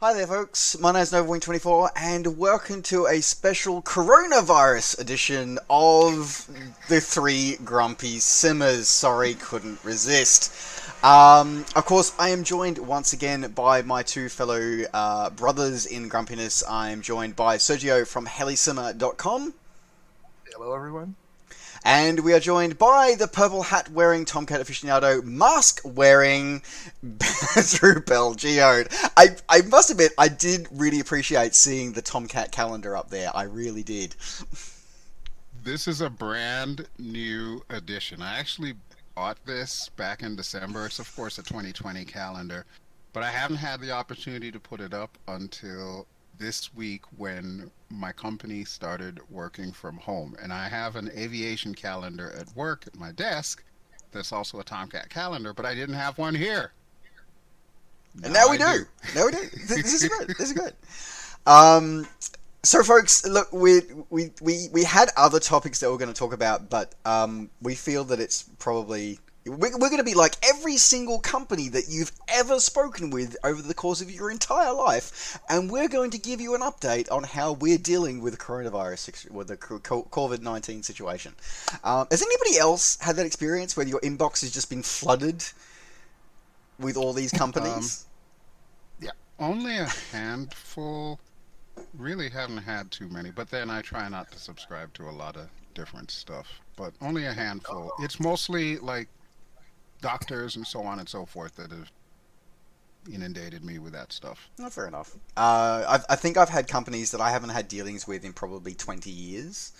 Hi there, folks. My name is NovaWing24, and welcome to a special coronavirus edition of the Three Grumpy Simmers. Sorry, couldn't resist. Um, of course, I am joined once again by my two fellow uh, brothers in grumpiness. I am joined by Sergio from helisimmer.com. Hello, everyone. And we are joined by the purple hat wearing Tomcat aficionado, mask wearing Drew BelGeode. I, I must admit, I did really appreciate seeing the Tomcat calendar up there. I really did. This is a brand new edition. I actually bought this back in December. It's, of course, a 2020 calendar, but I haven't had the opportunity to put it up until this week when my company started working from home. And I have an aviation calendar at work at my desk that's also a Tomcat calendar, but I didn't have one here. And now, now we do. do. Now we do. This is good. This is good. Um, so, folks, look, we, we, we, we had other topics that we're going to talk about, but um, we feel that it's probably we're, we're going to be like every single company that you've ever spoken with over the course of your entire life, and we're going to give you an update on how we're dealing with the coronavirus, with the COVID 19 situation. Um, has anybody else had that experience where your inbox has just been flooded with all these companies? Um, yeah, only a handful. Really haven't had too many, but then I try not to subscribe to a lot of different stuff, but only a handful. It's mostly like doctors and so on and so forth that have inundated me with that stuff. Not fair enough. Uh, i think I've had companies that I haven't had dealings with in probably 20 years.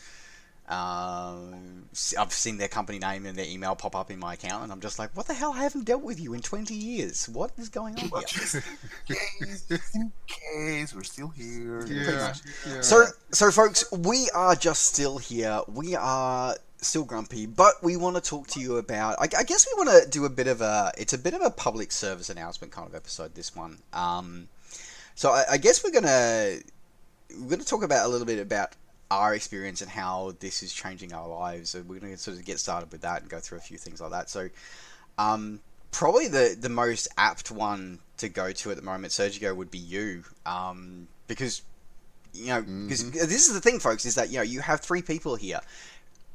Um, I've seen their company name and their email pop up in my account, and I'm just like, what the hell? I haven't dealt with you in 20 years. What is going on here? in case we're still here. Yeah, yeah. So, so folks, we are just still here. We are still grumpy, but we want to talk to you about. I, I guess we want to do a bit of a. It's a bit of a public service announcement kind of episode. This one. Um, so I, I guess we're gonna we're gonna talk about a little bit about our experience and how this is changing our lives. So we're gonna sort of get started with that and go through a few things like that. So, um, probably the the most apt one to go to at the moment, Sergio, would be you, um, because you know, because mm-hmm. this is the thing, folks, is that you know you have three people here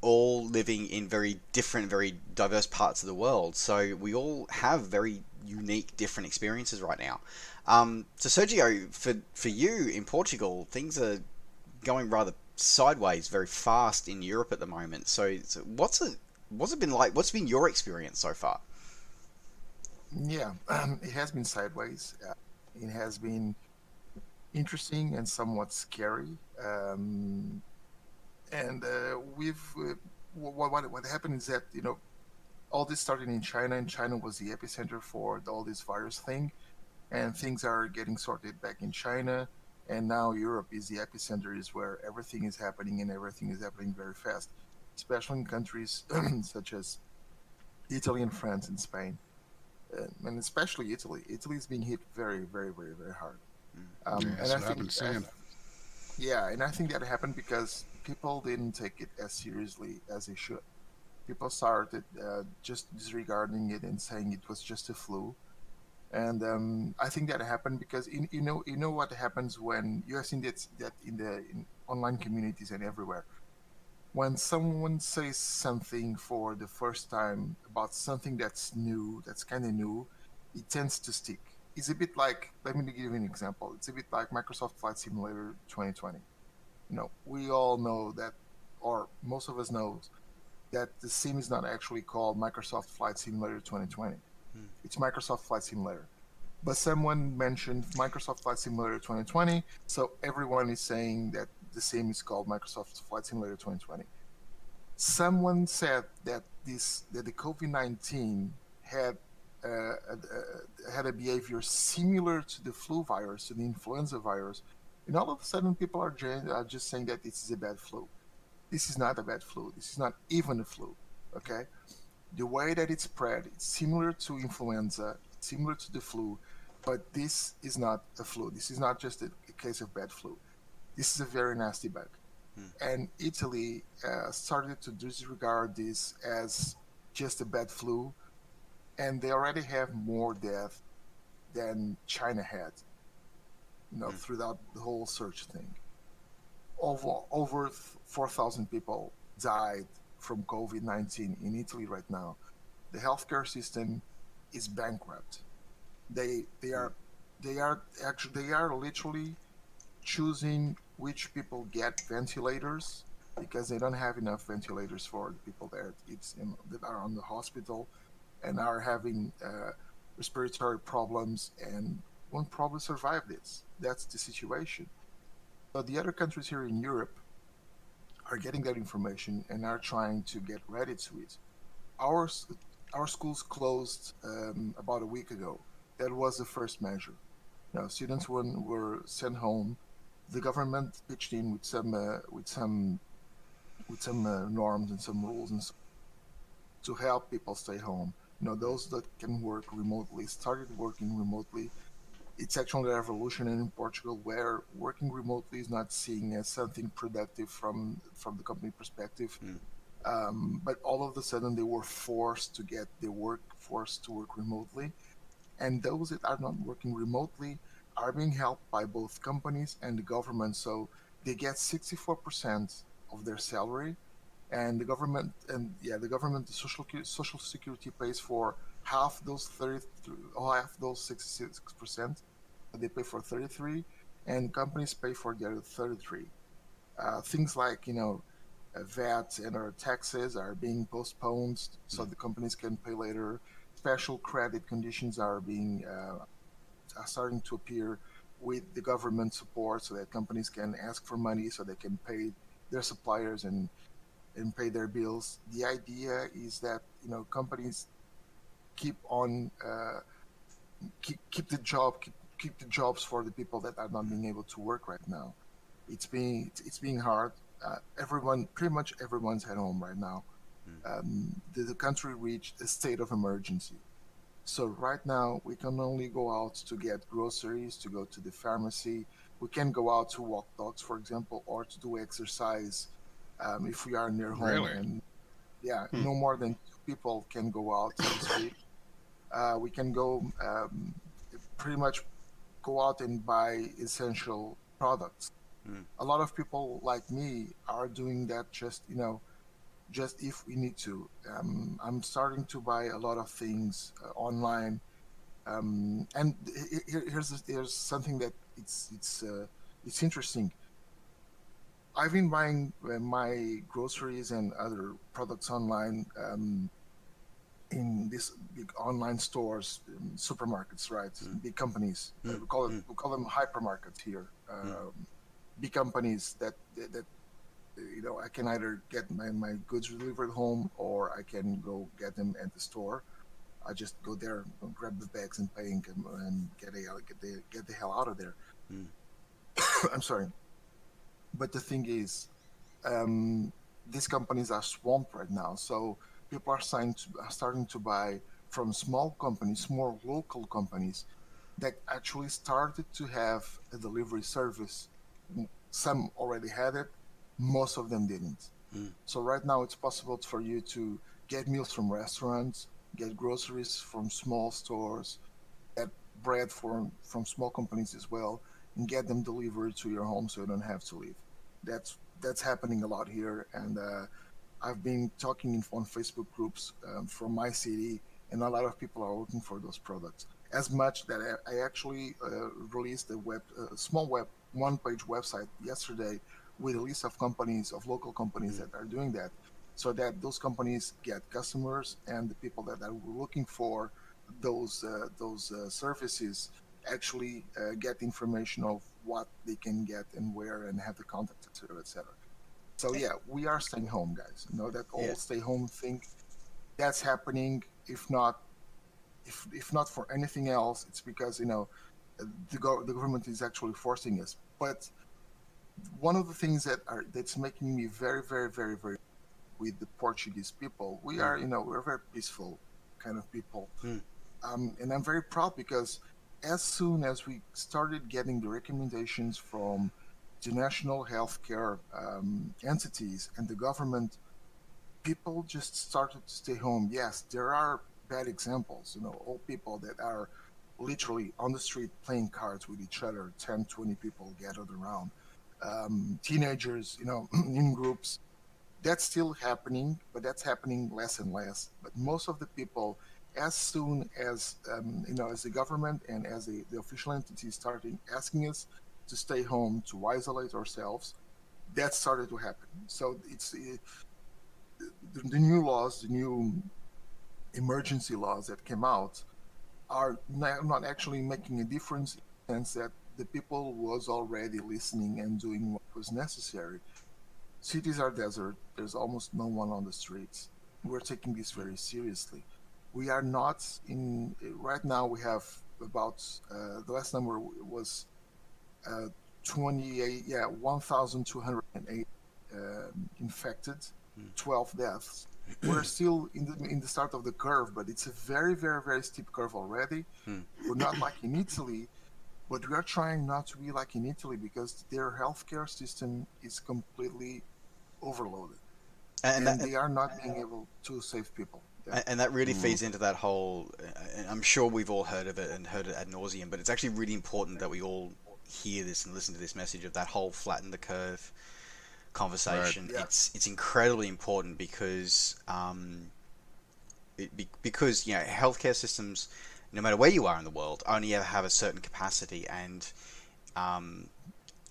all living in very different, very diverse parts of the world. So we all have very unique, different experiences right now. Um, so Sergio, for for you in Portugal, things are going rather sideways very fast in Europe at the moment. So, so what's it what's it been like? What's been your experience so far? Yeah, um, it has been sideways. Uh, it has been interesting and somewhat scary. Um, and uh, we've uh, what, what what happened is that you know all this started in China, and China was the epicenter for all this virus thing, and things are getting sorted back in China, and now Europe is the epicenter, is where everything is happening, and everything is happening very fast, especially in countries such as Italy and France and Spain, uh, and especially Italy. Italy is being hit very, very, very, very hard. Mm. Um, yeah, and I think, I, yeah, and I think that happened because people didn't take it as seriously as they should. People started uh, just disregarding it and saying it was just a flu, and um, I think that happened because in, you know you know what happens when you have seen that that in the in online communities and everywhere. When someone says something for the first time about something that's new, that's kind of new, it tends to stick. It's a bit like let me give you an example. It's a bit like Microsoft Flight Simulator 2020 you know, we all know that, or most of us knows that the sim is not actually called Microsoft Flight Simulator 2020. Hmm. It's Microsoft Flight Simulator. But someone mentioned Microsoft Flight Simulator 2020, so everyone is saying that the sim is called Microsoft Flight Simulator 2020. Someone said that this that the COVID-19 had uh, uh, had a behavior similar to the flu virus, to the influenza virus, and all of a sudden, people are, are just saying that this is a bad flu. This is not a bad flu. This is not even a flu. Okay, the way that it's spread, it's similar to influenza, it's similar to the flu, but this is not a flu. This is not just a, a case of bad flu. This is a very nasty bug. Hmm. And Italy uh, started to disregard this as just a bad flu, and they already have more death than China had you know, mm. throughout the whole search thing. Over over four thousand people died from COVID nineteen in Italy right now. The healthcare system is bankrupt. They they are they are actually they are literally choosing which people get ventilators because they don't have enough ventilators for the people that it's in, that are on the hospital and are having uh, respiratory problems and won't probably survive this. That's the situation. But the other countries here in Europe are getting that information and are trying to get ready to it. Our our schools closed um, about a week ago. That was the first measure. Now, students were, were sent home. The government pitched in with some uh, with some with some uh, norms and some rules and so, to help people stay home. You know, those that can work remotely started working remotely. It's actually a revolution in Portugal where working remotely is not seen as something productive from from the company perspective. Mm. Um, but all of a sudden, they were forced to get their workforce to work remotely, and those that are not working remotely are being helped by both companies and the government. So they get 64% of their salary, and the government and yeah, the government, the social social security pays for half those 30, half those 66 percent. They pay for 33, and companies pay for the other 33. Uh, things like you know, uh, VAT and our taxes are being postponed, so mm. the companies can pay later. Special credit conditions are being uh, are starting to appear with the government support, so that companies can ask for money, so they can pay their suppliers and and pay their bills. The idea is that you know companies keep on uh, keep keep the job keep, keep the jobs for the people that are not being able to work right now. It's being it's, it's being hard. Uh, everyone, pretty much everyone's at home right now. Mm. Um, the, the country reached a state of emergency. So right now we can only go out to get groceries, to go to the pharmacy, we can go out to walk dogs, for example, or to do exercise um, if we are near home. Really? And yeah, hmm. no more than two people can go out so to speak. Uh, we can go um, pretty much go out and buy essential products. Hmm. A lot of people like me are doing that just you know, just if we need to. Um, I'm starting to buy a lot of things uh, online. Um, and here, here's here's something that it's it's uh, it's interesting. I've been buying uh, my groceries and other products online um, in these big online stores, supermarkets, right? Mm. Big companies. Mm. we call it mm. we call them hypermarkets here. Mm. Um, big companies that, that, that you know I can either get my, my goods delivered home or I can go get them at the store. I just go there, grab the bags and pay, and, and get, a, get, the, get the hell out of there. Mm. I'm sorry. But the thing is, um, these companies are swamped right now. So people are, to, are starting to buy from small companies, small local companies that actually started to have a delivery service. Some already had it, most of them didn't. Mm. So right now it's possible for you to get meals from restaurants, get groceries from small stores, get bread from from small companies as well, and get them delivered to your home so you don't have to leave. That's that's happening a lot here, and uh, I've been talking in, on Facebook groups um, from my city, and a lot of people are looking for those products. As much that I, I actually uh, released a web, a small web, one-page website yesterday with a list of companies, of local companies that are doing that, so that those companies get customers and the people that are looking for those uh, those uh, services actually uh, get information of what they can get and where and have the contact, etc., etc. So yeah, we are staying home, guys. You know that all yeah. stay home thing. That's happening. If not, if if not for anything else, it's because you know the go- the government is actually forcing us. But one of the things that are that's making me very, very, very, very with the Portuguese people, we are you know we're very peaceful kind of people, mm. um, and I'm very proud because as soon as we started getting the recommendations from the national healthcare um, entities and the government, people just started to stay home. Yes, there are bad examples, you know, old people that are literally on the street playing cards with each other 10 20 people gathered around um, teenagers you know in groups that's still happening but that's happening less and less but most of the people as soon as um, you know as the government and as the, the official entities starting asking us to stay home to isolate ourselves that started to happen so it's it, the, the new laws the new emergency laws that came out are not actually making a difference in the sense that the people was already listening and doing what was necessary. Cities are desert. There's almost no one on the streets. We're taking this very seriously. We are not in right now. We have about uh, the last number was uh, 28, yeah, 1,208 uh, infected, hmm. 12 deaths we're still in the in the start of the curve, but it's a very, very, very steep curve already. Hmm. We're not like in Italy, but we are trying not to be like in Italy because their healthcare system is completely overloaded, and, and that, they are not being able to save people. Yeah. And that really mm. feeds into that whole. I'm sure we've all heard of it and heard it ad nauseum, but it's actually really important that we all hear this and listen to this message of that whole flatten the curve conversation. Right. Yeah. It's it's incredibly important because um, it, be, because you know healthcare systems, no matter where you are in the world, only ever have a certain capacity, and um,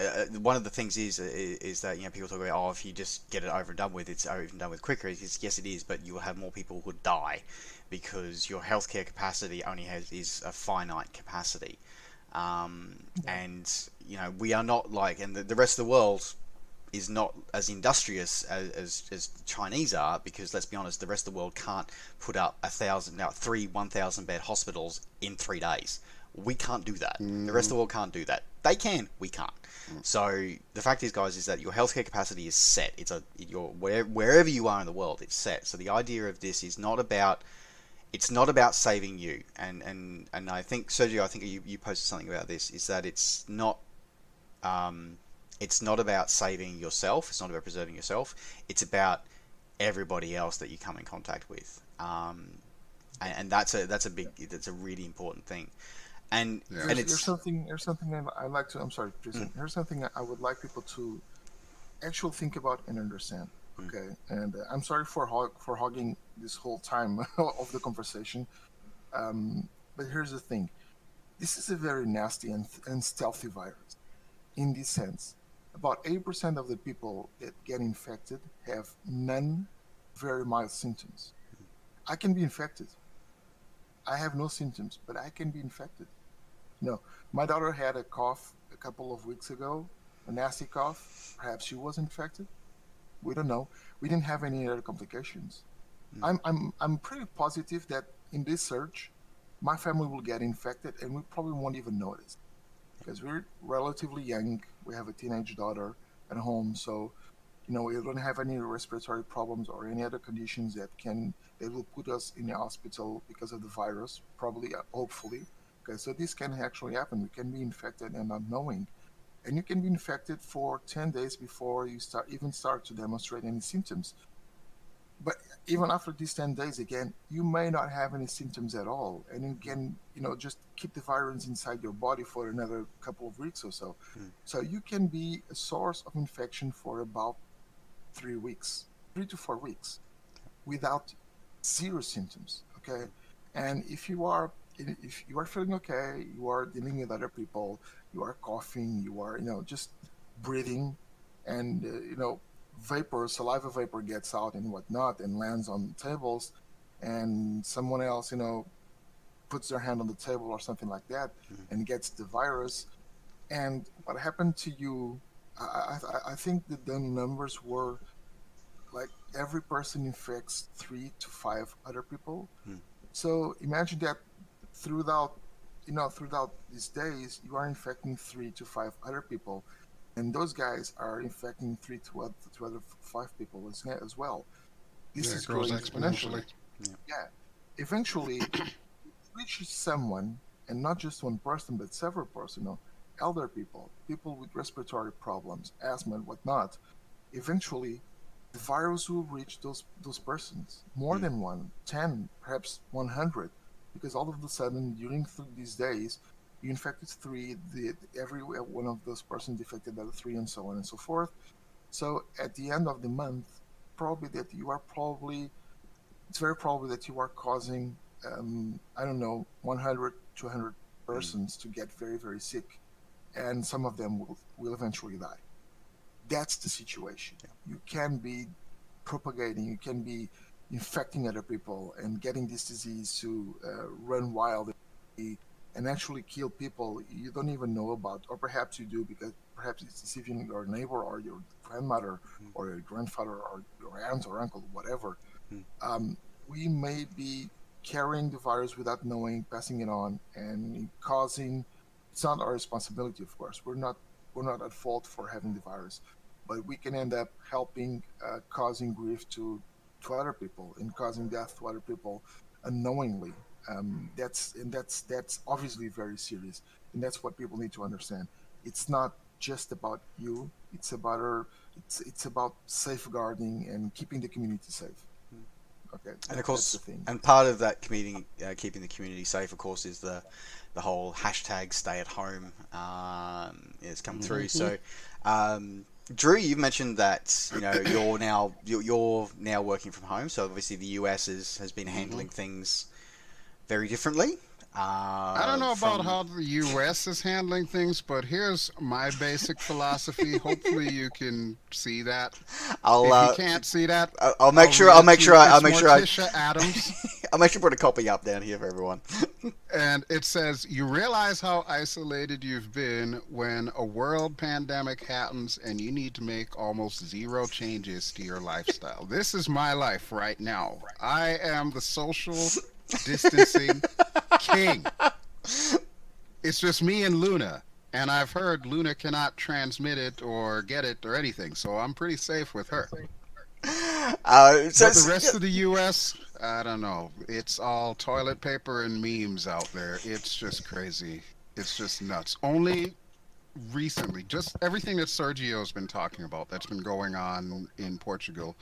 uh, uh one of the things is, uh, is, is that you know people talk about oh if you just get it over and done with, it's over and done with quicker. It's, yes, it is, but you will have more people who die because your healthcare capacity only has is a finite capacity. Um, and you know we are not like and the, the rest of the world is not as industrious as, as, as, Chinese are because let's be honest, the rest of the world can't put up a thousand now three one thousand bed hospitals in three days. We can't do that. Mm. The rest of the world can't do that. They can, we can't. Mm. So the fact is, guys, is that your healthcare capacity is set. It's a your where, wherever you are in the world, it's set. So the idea of this is not about it's not about saving you. And and and I think Sergio, I think you, you posted something about this. Is that it's not um, it's not about saving yourself. It's not about preserving yourself. It's about everybody else that you come in contact with. Um, and, and, that's a that's a big that's a really important thing. And yeah. and it's something there's something I like to. I'm sorry, Jason. Mm. Here's something I would like people to actually think about and understand. Mm. Okay, and uh, I'm sorry for hog, for hogging this whole time of the conversation. Um, but here's the thing: this is a very nasty and, and stealthy virus. In this sense, about 80% of the people that get infected have none very mild symptoms. I can be infected. I have no symptoms, but I can be infected. No, my daughter had a cough a couple of weeks ago, a nasty cough. Perhaps she was infected. We don't know. We didn't have any other complications. Mm. I'm, I'm, I'm pretty positive that in this surge, my family will get infected and we probably won't even notice because we're relatively young. We have a teenage daughter at home, so you know we don't have any respiratory problems or any other conditions that can that will put us in the hospital because of the virus. Probably, uh, hopefully. Okay, so this can actually happen. We can be infected and not knowing, and you can be infected for 10 days before you start even start to demonstrate any symptoms. But even after these 10 days again you may not have any symptoms at all. And you can you know just keep the virus inside your body for another couple of weeks or so. Mm. so you can be a source of infection for about three weeks three to four weeks without zero symptoms okay? And if you are if you are feeling okay you are dealing with other people you are coughing you are you know just breathing and uh, you know vapor, saliva vapor gets out and whatnot and lands on tables, and someone else, you know, puts their hand on the table or something like that mm-hmm. and gets the virus. And what happened to you? I, I, I think that the numbers were like every person infects three to five other people. Mm. So imagine that throughout, you know, throughout these days, you are infecting three to five other people and those guys are infecting three to other, to other five people as, as well. This yeah, is growing exponentially. exponentially. Yeah. yeah. Eventually, reaches someone, and not just one person, but several persons, you know, elder people, people with respiratory problems, asthma, and whatnot. Eventually, the virus will reach those those persons, more mm. than one, ten, perhaps one hundred. Because all of a sudden during th- these days you infected three, the, every one of those persons infected other three, and so on and so forth. So at the end of the month, probably that you are probably, it's very probably that you are causing, um, I don't know, 100, 200 persons to get very, very sick, and some of them will, will eventually die. That's the situation. You can be propagating, you can be infecting other people and getting this disease to uh, run wild and actually kill people you don't even know about, or perhaps you do because perhaps it's even your neighbor or your grandmother mm. or your grandfather or your aunt or uncle, whatever. Mm. Um, we may be carrying the virus without knowing, passing it on, and causing. It's not our responsibility, of course. We're not we're not at fault for having the virus, but we can end up helping, uh, causing grief to to other people and causing death to other people unknowingly. Um, that's and that's that's obviously very serious, and that's what people need to understand. It's not just about you; it's about our, it's it's about safeguarding and keeping the community safe. Hmm. Okay, and of course, and part of that community, uh, keeping the community safe, of course, is the the whole hashtag Stay at Home. Um, it's come mm-hmm. through. So, um, Drew, you've mentioned that you know you're now you're, you're, now working from home. So obviously the US is, has been handling mm-hmm. things very differently. Uh, I don't know from... about how the U.S. is handling things, but here's my basic philosophy. Hopefully, you can see that. I'll. If uh, you can't see that, I'll, I'll make I'll sure. I'll make sure. I, will make sure. Morticia I, Addams. I'll make sure to put a copy up down here for everyone. and it says, "You realize how isolated you've been when a world pandemic happens, and you need to make almost zero changes to your lifestyle. this is my life right now. I am the social." Distancing king. It's just me and Luna. And I've heard Luna cannot transmit it or get it or anything, so I'm pretty safe with her. Uh, so but the rest of the U.S., I don't know. It's all toilet paper and memes out there. It's just crazy. It's just nuts. Only recently, just everything that Sergio's been talking about that's been going on in Portugal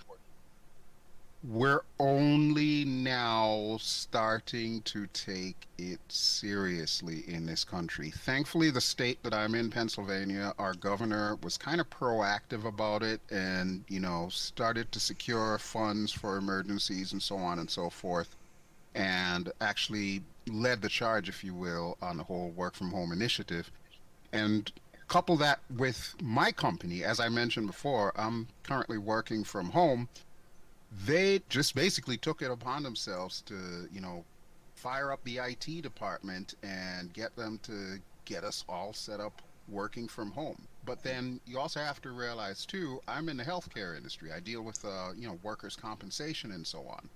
we're only now starting to take it seriously in this country. Thankfully, the state that I'm in, Pennsylvania, our governor was kind of proactive about it and, you know, started to secure funds for emergencies and so on and so forth, and actually led the charge, if you will, on the whole work from home initiative. And couple that with my company, as I mentioned before, I'm currently working from home they just basically took it upon themselves to, you know, fire up the IT department and get them to get us all set up working from home. But then you also have to realize too, I'm in the healthcare industry. I deal with uh, you know workers' compensation and so on.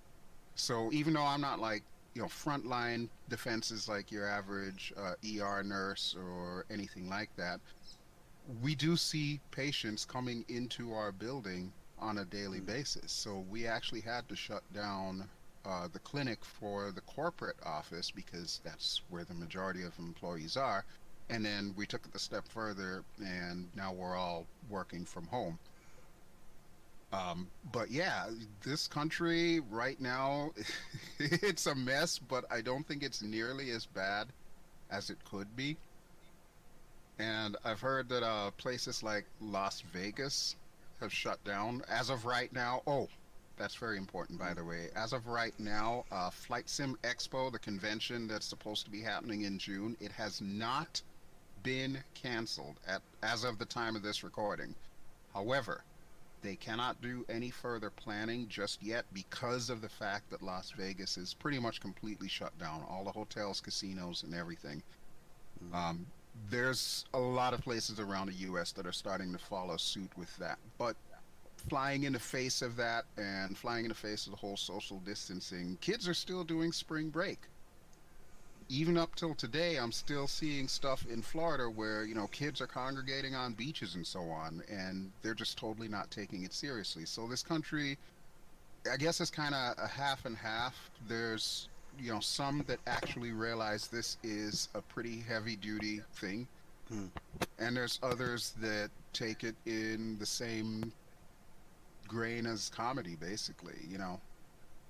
So even though I'm not like you know frontline defenses like your average uh, ER nurse or anything like that, we do see patients coming into our building on a daily basis. So we actually had to shut down uh, the clinic for the corporate office because that's where the majority of employees are. And then we took it a step further, and now we're all working from home. Um, but yeah, this country right now, it's a mess, but I don't think it's nearly as bad as it could be. And I've heard that uh, places like Las Vegas have shut down as of right now. Oh, that's very important, by the way. As of right now, uh, Flight Sim Expo, the convention that's supposed to be happening in June, it has not been canceled at as of the time of this recording. However, they cannot do any further planning just yet because of the fact that Las Vegas is pretty much completely shut down. All the hotels, casinos, and everything. Mm. Um, there's a lot of places around the U.S. that are starting to follow suit with that. But flying in the face of that and flying in the face of the whole social distancing, kids are still doing spring break. Even up till today, I'm still seeing stuff in Florida where, you know, kids are congregating on beaches and so on, and they're just totally not taking it seriously. So this country, I guess, is kind of a half and half. There's you know some that actually realize this is a pretty heavy duty thing hmm. and there's others that take it in the same grain as comedy basically you know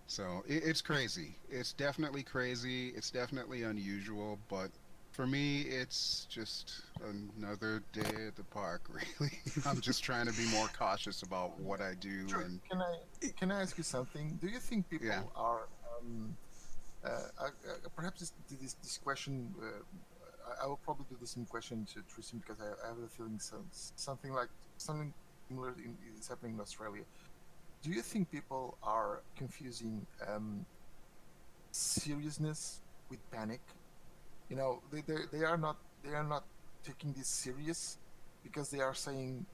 So it, it's crazy. It's definitely crazy. It's definitely unusual, but for me, it's just another day at the park. Really, I'm just trying to be more cautious about what I do. Sure. And Can I can I ask you something? Do you think people Yeah. are um, uh, uh, perhaps this, this this question? Uh, I- I will probably do the same question to Tristan because I, I have a feeling some, something like something similar in, is happening in Australia. Do you think people are confusing um, seriousness with panic? You know, they, they, they are not they are not taking this serious because they are saying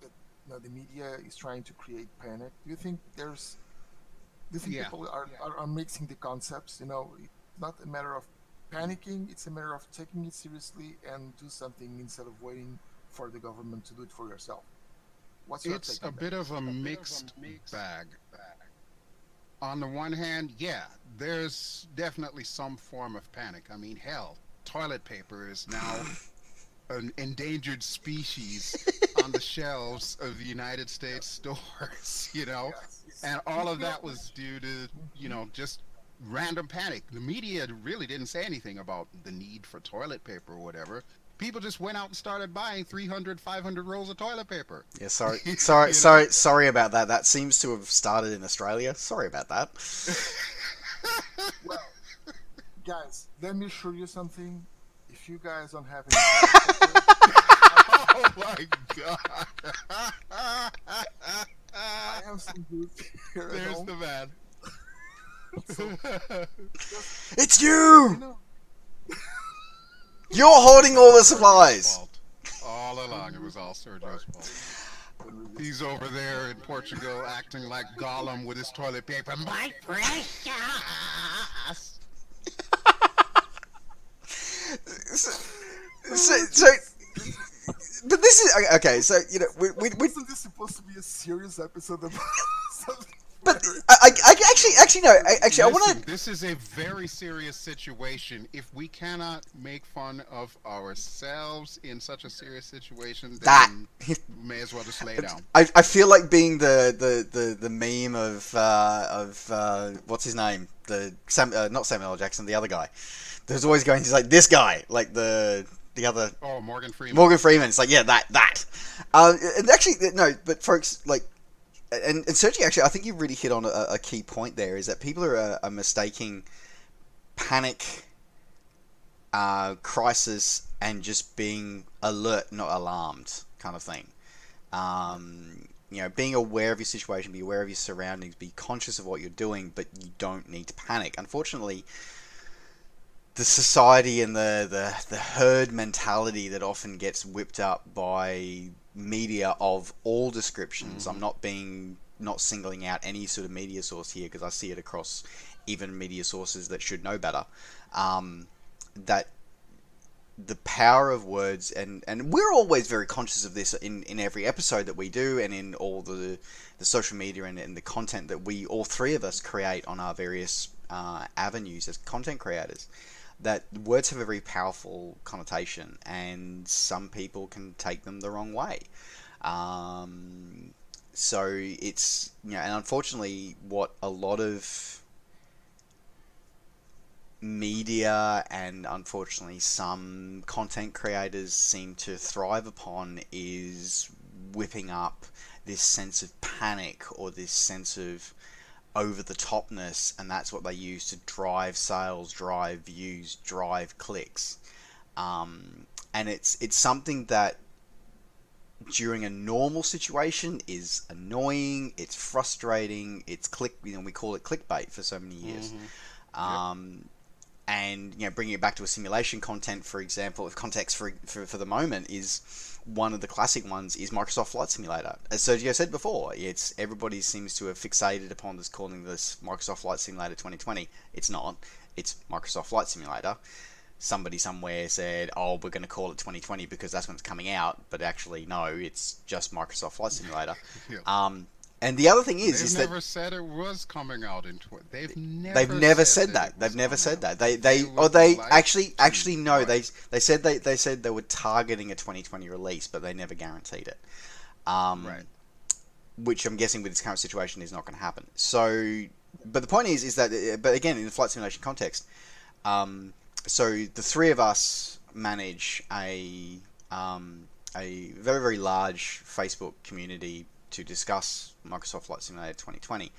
that you know, the media is trying to create panic. Do you think there's do you think Yeah. people are, are, are mixing the concepts? You know, it's not a matter of panicking; it's a matter of taking it seriously and do something instead of waiting for the government to do it for yourself. What's your it's take a on that? bit of a mixed bag. On the one hand, yeah, there's definitely some form of panic. I mean, hell, toilet paper is now an endangered species on the shelves of the United States stores, you know? Yes, yes. And all of that was due to, you know, just random panic. The media really didn't say anything about the need for toilet paper or whatever. People just went out and started buying 300, 500 rolls of toilet paper. Yeah, sorry, You sorry, know? sorry, sorry about that. That seems to have started in Australia. Sorry about that. Well, guys, let me show you something. If you guys don't have any, oh my god. I have some good here at There's home. the man. It's You you. know, You're holding all the supplies. All along, it was all Sergio's fault. He's over there in Portugal acting like Gollum with his toilet paper. My precious! So, so, so- but this is okay. So you know, we, we, we Wasn't this supposed to be a serious episode about something? but I, I, I actually, actually no. I, actually, I want to. This is a very serious situation. If we cannot make fun of ourselves in such a serious situation, then That we may as well just lay down. I, I feel like being the the, the, the meme of uh, of uh, what's his name the Sam uh, not Samuel L. Jackson the other guy. There's always going. He's like this guy, like the the other Oh, Morgan Freeman. Morgan Freeman. It's like yeah, that that. Uh, and actually, no, but folks, like, and, and Sergio, actually, I think you really hit on a, a key point there. Is that people are, uh, are mistaking panic, uh, crisis, and just being alert, not alarmed, kind of thing. Um, you know, being aware of your situation, be aware of your surroundings, be conscious of what you're doing, but you don't need to panic. Unfortunately, the society and the, the, the herd mentality that often gets whipped up by media of all descriptions. I'm not being not singling out any sort of media source here because I see it across even media sources that should know better. Um, that the power of words and and we're always very conscious of this in in every episode that we do and in all the the social media and, and the content that we all three of us create on our various uh, avenues as content creators that words have a very powerful connotation and some people can take them the wrong way. Um, so it's you know and unfortunately what a lot of media and unfortunately some content creators seem to thrive upon is whipping up this sense of panic or this sense of over the topness and that's what they use to drive sales drive views drive clicks. Um, and it's it's something that during a normal situation is annoying it's frustrating it's click you know we call it clickbait for so many years. Um, and you know bringing it back to a simulation content for example if context for, for for the moment is one of the classic ones is Microsoft Flight Simulator. As Sergio said before, it's everybody seems to have fixated upon this calling this Microsoft Flight Simulator 2020. It's not. It's Microsoft Flight Simulator. Somebody somewhere said, "Oh, we're going to call it 2020 because that's when it's coming out," but actually, no, it's just Microsoft Flight Simulator. Yeah. Um, and the other thing is, They've is never that said it was coming out in. Tw- they've never. They've never said, it that. They've never said out. that. They they They or they like actually actually no. They they said they they said they were targeting a 2020 release, but they never guaranteed it. Um, Right. Which I'm guessing with this current situation is not going to happen. So but the point is, is that, uh, but again, in the flight simulation context, um, so the three of us manage a um, a very very large Facebook community to discuss Microsoft Flight Simulator 2020.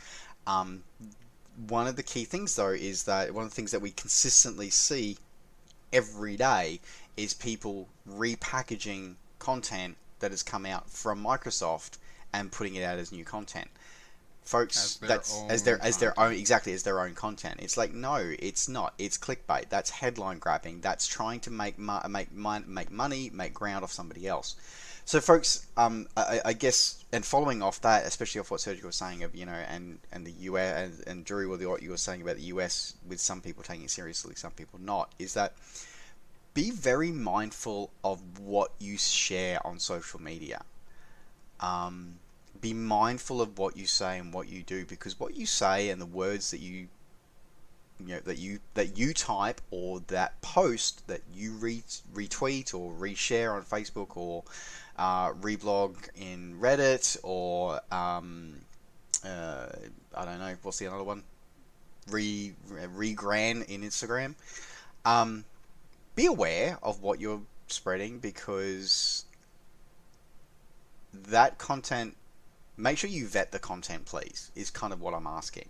Um, one of the key things, though, is that one of the things that we consistently see every day is people repackaging content that has come out from Microsoft and putting it out as new content. Folks, As that's as their as their own exactly as their own content. It's like no, it's not. It's clickbait. That's headline grabbing. That's trying to make make make money, make ground off somebody else. So, folks, um, I, I guess, and following off that, especially off what Sergio was saying of, you know, and, and the US, and, and Drew, what you were saying about the US, with some people taking it seriously, some people not, is that be very mindful of what you share on social media. Um, be mindful of what you say and what you do, because what you say and the words that you you know that you that you type or that post that you re- retweet or reshare on Facebook or uh, reblog in Reddit or um, uh, I don't know what's the other one re regran in Instagram. Um, be aware of what you're spreading because that content. Make sure you vet the content, please. Is kind of what I'm asking.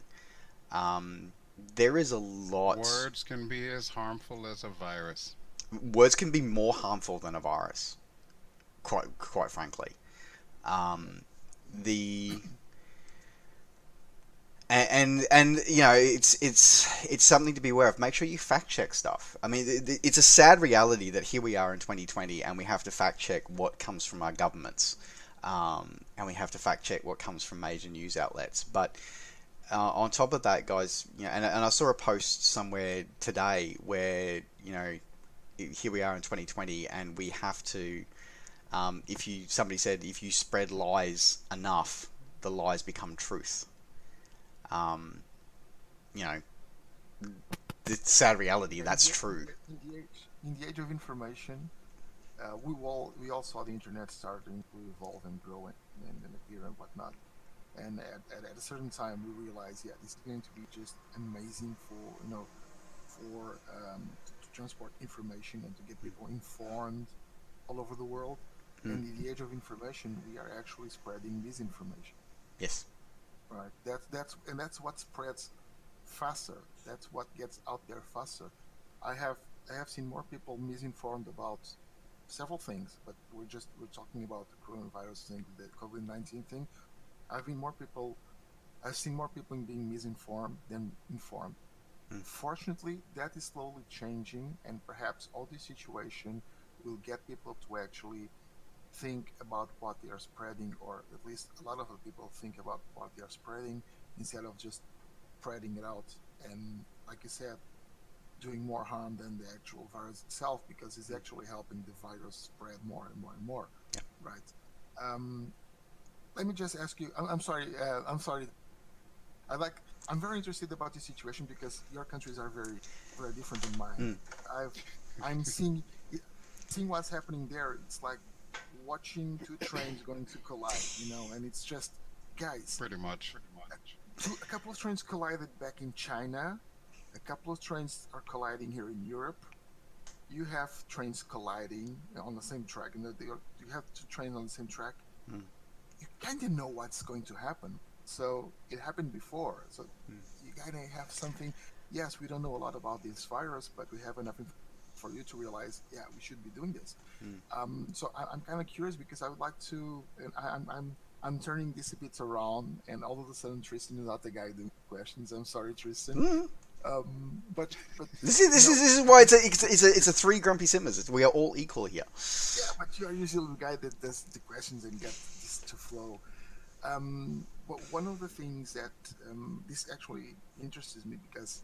Um, there is a lot. Words can be as harmful as a virus. words can be more harmful than a virus. Quite, quite frankly, um, the and, and and you know it's it's it's something to be aware of. Make sure you fact check stuff. I mean, it's a sad reality that here we are in 2020, and we have to fact check what comes from our governments, um, and we have to fact check what comes from major news outlets. But uh, on top of that, guys, you know, and, and I saw a post somewhere today where you know here we are in 2020 and we have to um, if you somebody said if you spread lies enough the lies become truth um, you know the sad reality that's Yeah, true In the age, in the age of information, uh, we all we all saw the internet starting to evolve and grow and, and, and appear and whatnot. And at, at, at a certain time, we realized, yeah, this is going to be just amazing for you know, for um, to, to transport information and to get people informed all over the world. And in the age of information, we are actually spreading misinformation. yes Right. That's that's and that's what spreads faster. That's what gets out there faster. I have I have seen more people misinformed about several things, but we're just we're talking about the coronavirus thing, the COVID nineteen thing. I've been more people. I've seen more people being misinformed than informed. Mm. Fortunately, that is slowly changing, and perhaps all this situation will get people to actually think about what they are spreading, or at least a lot of the people think about what they are spreading instead of just spreading it out. And like you said, doing more harm than the actual virus itself because it's actually helping the virus spread more and more and more. Yeah. Right. Um, let me just ask you. I'm, I'm sorry. Uh, I'm sorry. I like. I'm very interested about this situation because your countries are very, very different than mine. Mm. I've, I'm seeing, seeing what's happening there. It's like watching two trains going to collide, you know, and it's just, guys, Pretty much. Pretty much. two, a couple of trains collided back in China. A couple of trains are colliding here in Europe. You have trains colliding on the same track, and they are, you have two trains on the same track. Hmm. You kind of know what's going to happen. So it happened before. So Hmm. you gotta have something. Yes, we don't know a lot about this virus, but we have enough inf- for you to realize, yeah, we should be doing this. Hmm. Um, so I, I'm kind of curious because I would like to. And I, I'm, I'm I'm turning this a bit around, and all of a sudden Tristan is not the guy doing questions. I'm sorry, Tristan. Mm. Um, but but this is this is this is why it's a it's a it's a, it's a three grumpy simmers It's- we are all equal here yeah, but you are usually the guy that does the questions and get this to flow. Um, but one of the things that um, this actually interests me because,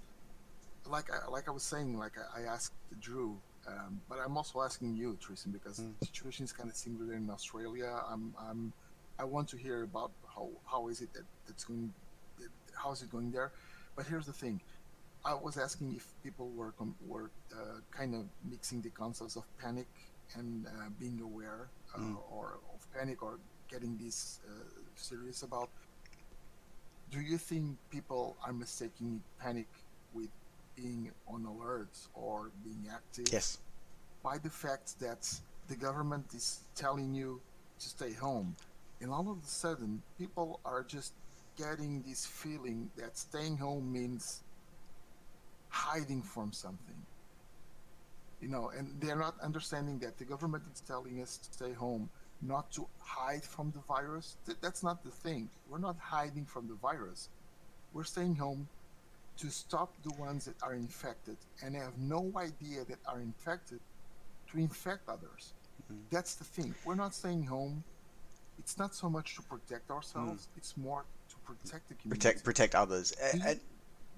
like I, like I was saying, like I, I asked Drew, um, but I'm also asking you, Tristan, because Mm. the situation is kind of similar in Australia. I'm, I'm I want to hear about how how is it that that's going, that- how is it going there? But here's the thing. I was asking if people were com- were uh, kind of mixing the concepts of panic and uh, being aware, uh, Mm. or of panic, or getting this uh, serious about do you think people are mistaking panic with being on alert or being active? Yes. by the fact that the government is telling you to stay home. And all of a sudden people are just getting this feeling that staying home means hiding from something. You know and they're not understanding that the government is telling us to stay home not to hide from the virus? Th- that's not the thing. We're not hiding from the virus. We're staying home to stop the ones that are infected and have no idea that are infected to infect others. Mhm. that's the thing. We're not staying home. It's not so much to protect ourselves it's more to protect the community. Protect protect others. Do you- and-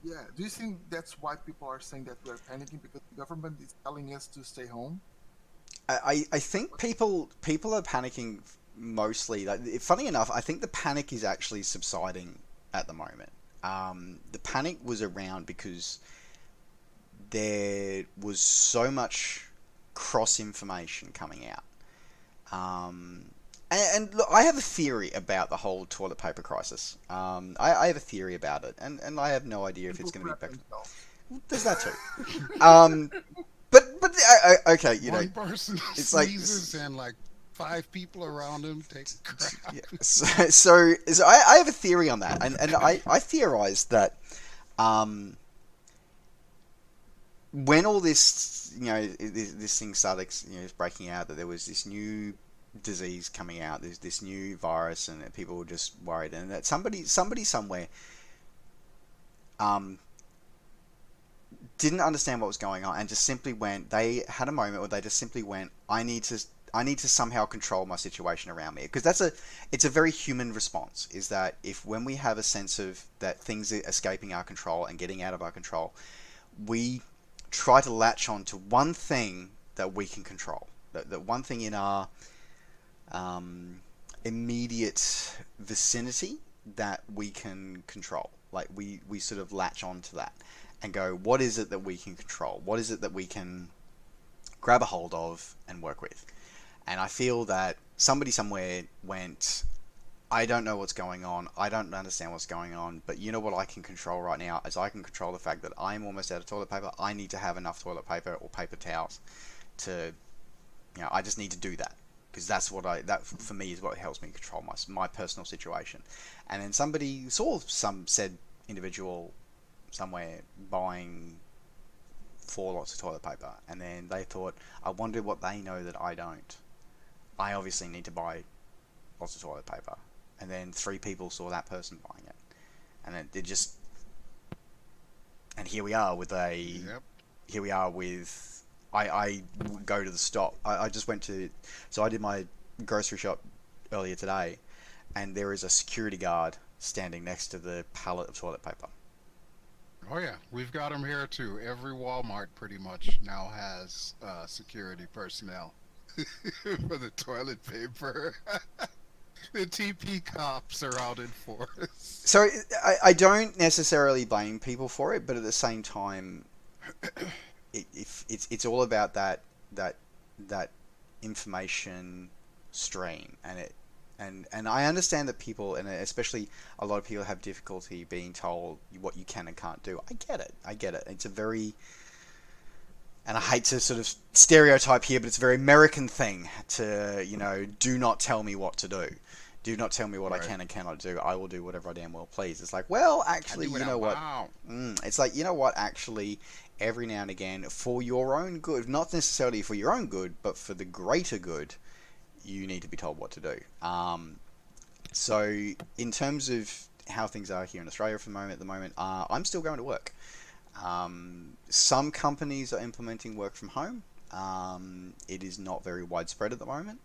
yeah. Do you think that's why people are saying that we're panicking? Because the government is telling us to stay home? I, I think people people are panicking mostly. Like, funny enough, I think the panic is actually subsiding at the moment. Um, the panic was around because there was so much cross information coming out. Um, and, and look, I have a theory about the whole toilet paper crisis. Um, I, I have a theory about it, and, and I have no idea if it's going to be People back. themselves. There's that too. But I, I, okay, you know, One person it's like- sneezes and like five people around him take crap. yeah. So, so, so I, I have a theory on that, and, and I, I theorize that um, when all this, you know, this, this thing started, you know, breaking out, that there was this new disease coming out, there's this new virus, and that people were just worried, and that somebody, somebody somewhere, um, didn't understand what was going on, and just simply went. They had a moment where they just simply went, "I need to." I need to somehow control my situation around me because that's a it's a very human response is that if when we have a sense of that things are escaping our control and getting out of our control we try to latch on to one thing that we can control that, that one thing in our um, immediate vicinity that we can control like we we sort of latch on to that and go what is it that we can control what is it that we can grab a hold of and work with and I feel that somebody somewhere went, I don't know what's going on. I don't understand what's going on. But you know what I can control right now is I can control the fact that I'm almost out of toilet paper. I need to have enough toilet paper or paper towels to, you know, I just need to do that because that's what I that for me is what helps me control my my personal situation. And then somebody saw some said individual somewhere buying four lots of toilet paper, and then they thought, I wonder what they know that I don't. I obviously need to buy lots of toilet paper. And then three people saw that person buying it. And it, it just. And here we are with a. Yep. Here we are with. I, I go to the stop. I, I just went to. So I did my grocery shop earlier today, and there is a security guard standing next to the pallet of toilet paper. We've got them here too. Every Walmart pretty much now has uh, security personnel for the toilet paper. the TP cops are out in force. So I, I don't necessarily blame people for it, but at the same time, it, if it's it's all about that that that information stream, and it and and I understand that people, and especially a lot of people, have difficulty being told what you can and can't do. I get it. I get it. It's a very and I hate to sort of stereotype here, but it's a very American thing to, you know, do not tell me what to do. Do not tell me what Right. I can and cannot do. I will do whatever I damn well please. It's like, well, actually, you know what? Mm, it's like, you know what? Actually, every now and again, for your own good, not necessarily for your own good, but for the greater good, you need to be told what to do. Um, so, in terms of how things are here in Australia for the moment, at the moment, uh, I'm still going to work. Um, some companies are implementing work from home. Um, it is not very widespread at the moment.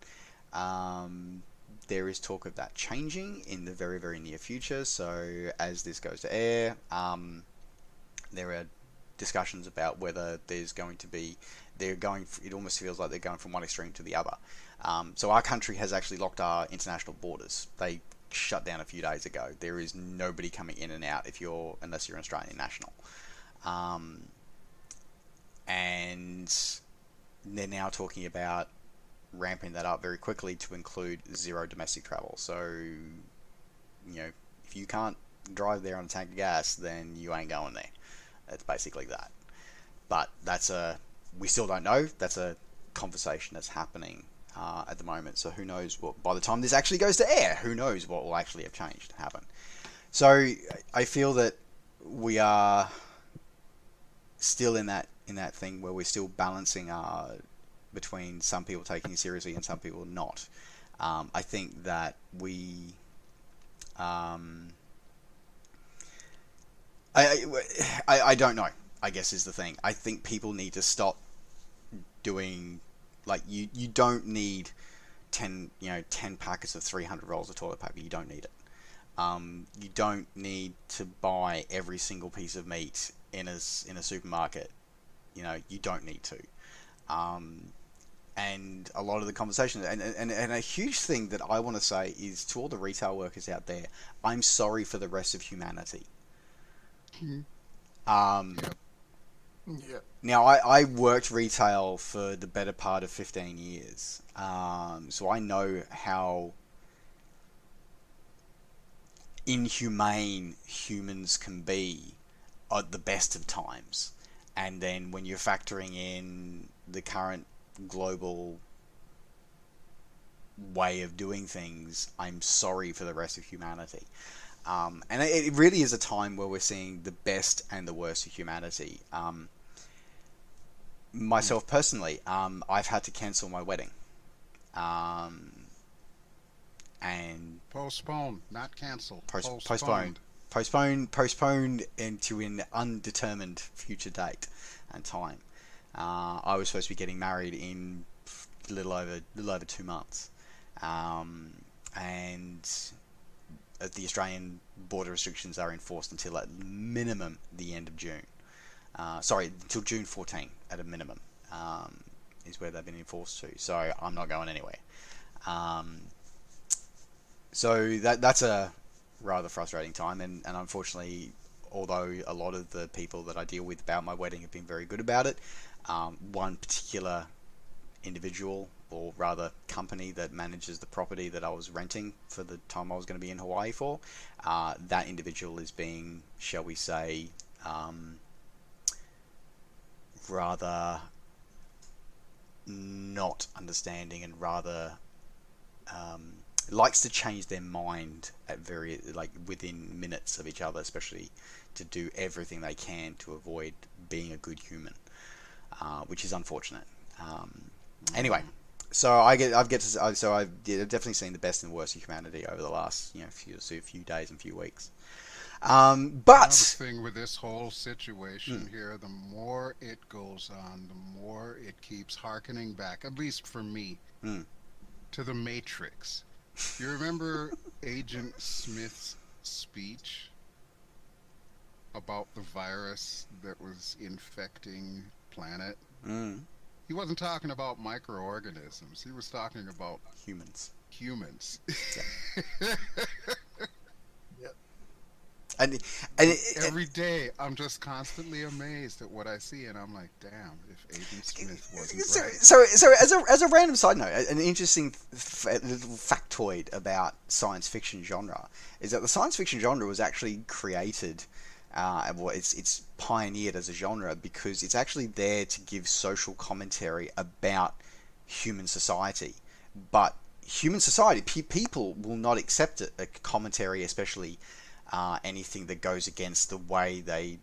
Um, there is talk of that changing in the very, very near future. So, as this goes to air, um, there are discussions about whether there's going to be, they're going, it almost feels like they're going from one extreme to the other. Um, so, our country has actually locked our international borders. They shut down a few days ago. There is nobody coming in and out if you're, unless you're an Australian national. Um, and they're now talking about ramping that up very quickly to include zero domestic travel. So, you know, if you can't drive there on a tank of gas, then you ain't going there. It's basically that. But that's a we still don't know. That's a conversation that's happening uh, at the moment. So who knows what by the time this actually goes to air, who knows what will actually have changed happen. So I feel that we are still in that in that thing where we're still balancing our between some people taking it seriously and some people not. Um, I think that we. Um, I, I, I don't know. I guess is the thing. I think people need to stop doing like you. You don't need ten you know ten packets of three hundred rolls of toilet paper. You don't need it. Um, you don't need to buy every single piece of meat in a in a supermarket. You know you don't need to. Um, and a lot of the conversations and, and, and a huge thing that I want to say is to all the retail workers out there, I'm sorry for the rest of humanity. Mm-hmm. Um, Yeah. now, I, I worked retail for the better part of 15 years, um, so I know how inhumane humans can be at the best of times. And then when you're factoring in the current global way of doing things, I'm sorry for the rest of humanity. Um, and it, really is a time where we're seeing the best and the worst of humanity. Um, myself personally, um, I've had to cancel my wedding. Um, and Postpone, not cancel. Post- Postponed. postponed. postponed postponed into an undetermined future date and time. Uh, I was supposed to be getting married in a little over little over two months, um, and the Australian border restrictions are enforced until at minimum the end of June. Uh, sorry, until June 14 at a minimum um, is where they've been enforced to. So I'm not going anywhere. Um, so that that's a rather frustrating time, and, and unfortunately, although a lot of the people that I deal with about my wedding have been very good about it, um, one particular individual, or rather company that manages the property that I was renting for the time I was going to be in Hawaii for, uh, that individual is being, shall we say, um, rather not understanding and rather um, likes to change their mind at very like within minutes of each other, especially to do everything they can to avoid being a good human, uh, which is unfortunate. Um, anyway, so I get I've get to so I've definitely seen the best and worst of humanity over the last you know few few days and few weeks. Um, but Another thing with this whole situation Hmm. here, the more it goes on, the more it keeps harkening back, at least for me, Hmm. to the Matrix. You remember Agent Smith's speech about the virus that was infecting planet? mm, He wasn't talking about microorganisms. He was talking about humans. humans. And and it, Every day, I'm just constantly amazed at what I see, and I'm like, damn, if Agent Smith wasn't so, right. so, so as a as a random side note, an interesting f- little factoid about science fiction genre is that the science fiction genre was actually created. Uh, well, it's it's pioneered as a genre because it's actually there to give social commentary about human society, but human society pe- people will not accept it, a commentary, especially uh, anything that goes against the way they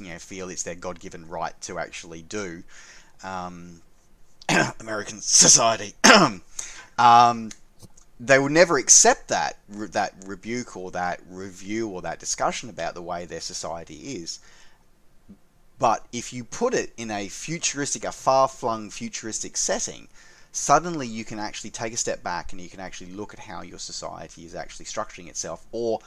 you know feel it's their god-given right to actually do um, American society. um, they will never accept that that rebuke or that review or that discussion about the way their society is. But if you put it in a futuristic, a far-flung futuristic setting, suddenly you can actually take a step back and you can actually look at how your society is actually structuring itself, or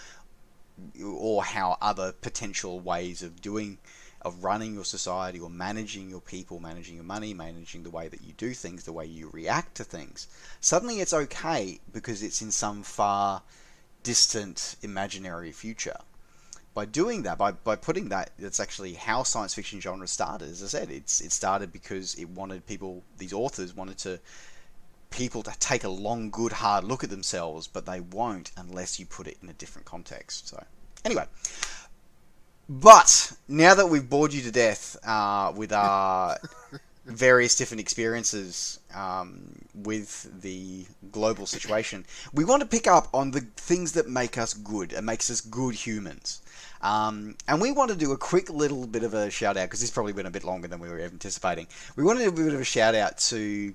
or how other potential ways of doing of running your society or managing your people, managing your money, managing the way that you do things, the way you react to things. Suddenly it's okay because it's in some far distant imaginary future. By doing that, by, by putting that, that's actually how science fiction genre started. As I said, it's it started because it wanted people, these authors wanted to people to take a long, good, hard look at themselves, but they won't unless you put it in a different context. So Anyway, but now that we've bored you to death uh, with our various different experiences um, with the global situation, we want to pick up on the things that make us good and makes us good humans. Um, and we want to do a quick little bit of a shout out because this has probably been a bit longer than we were anticipating. We want to do a bit of a shout out to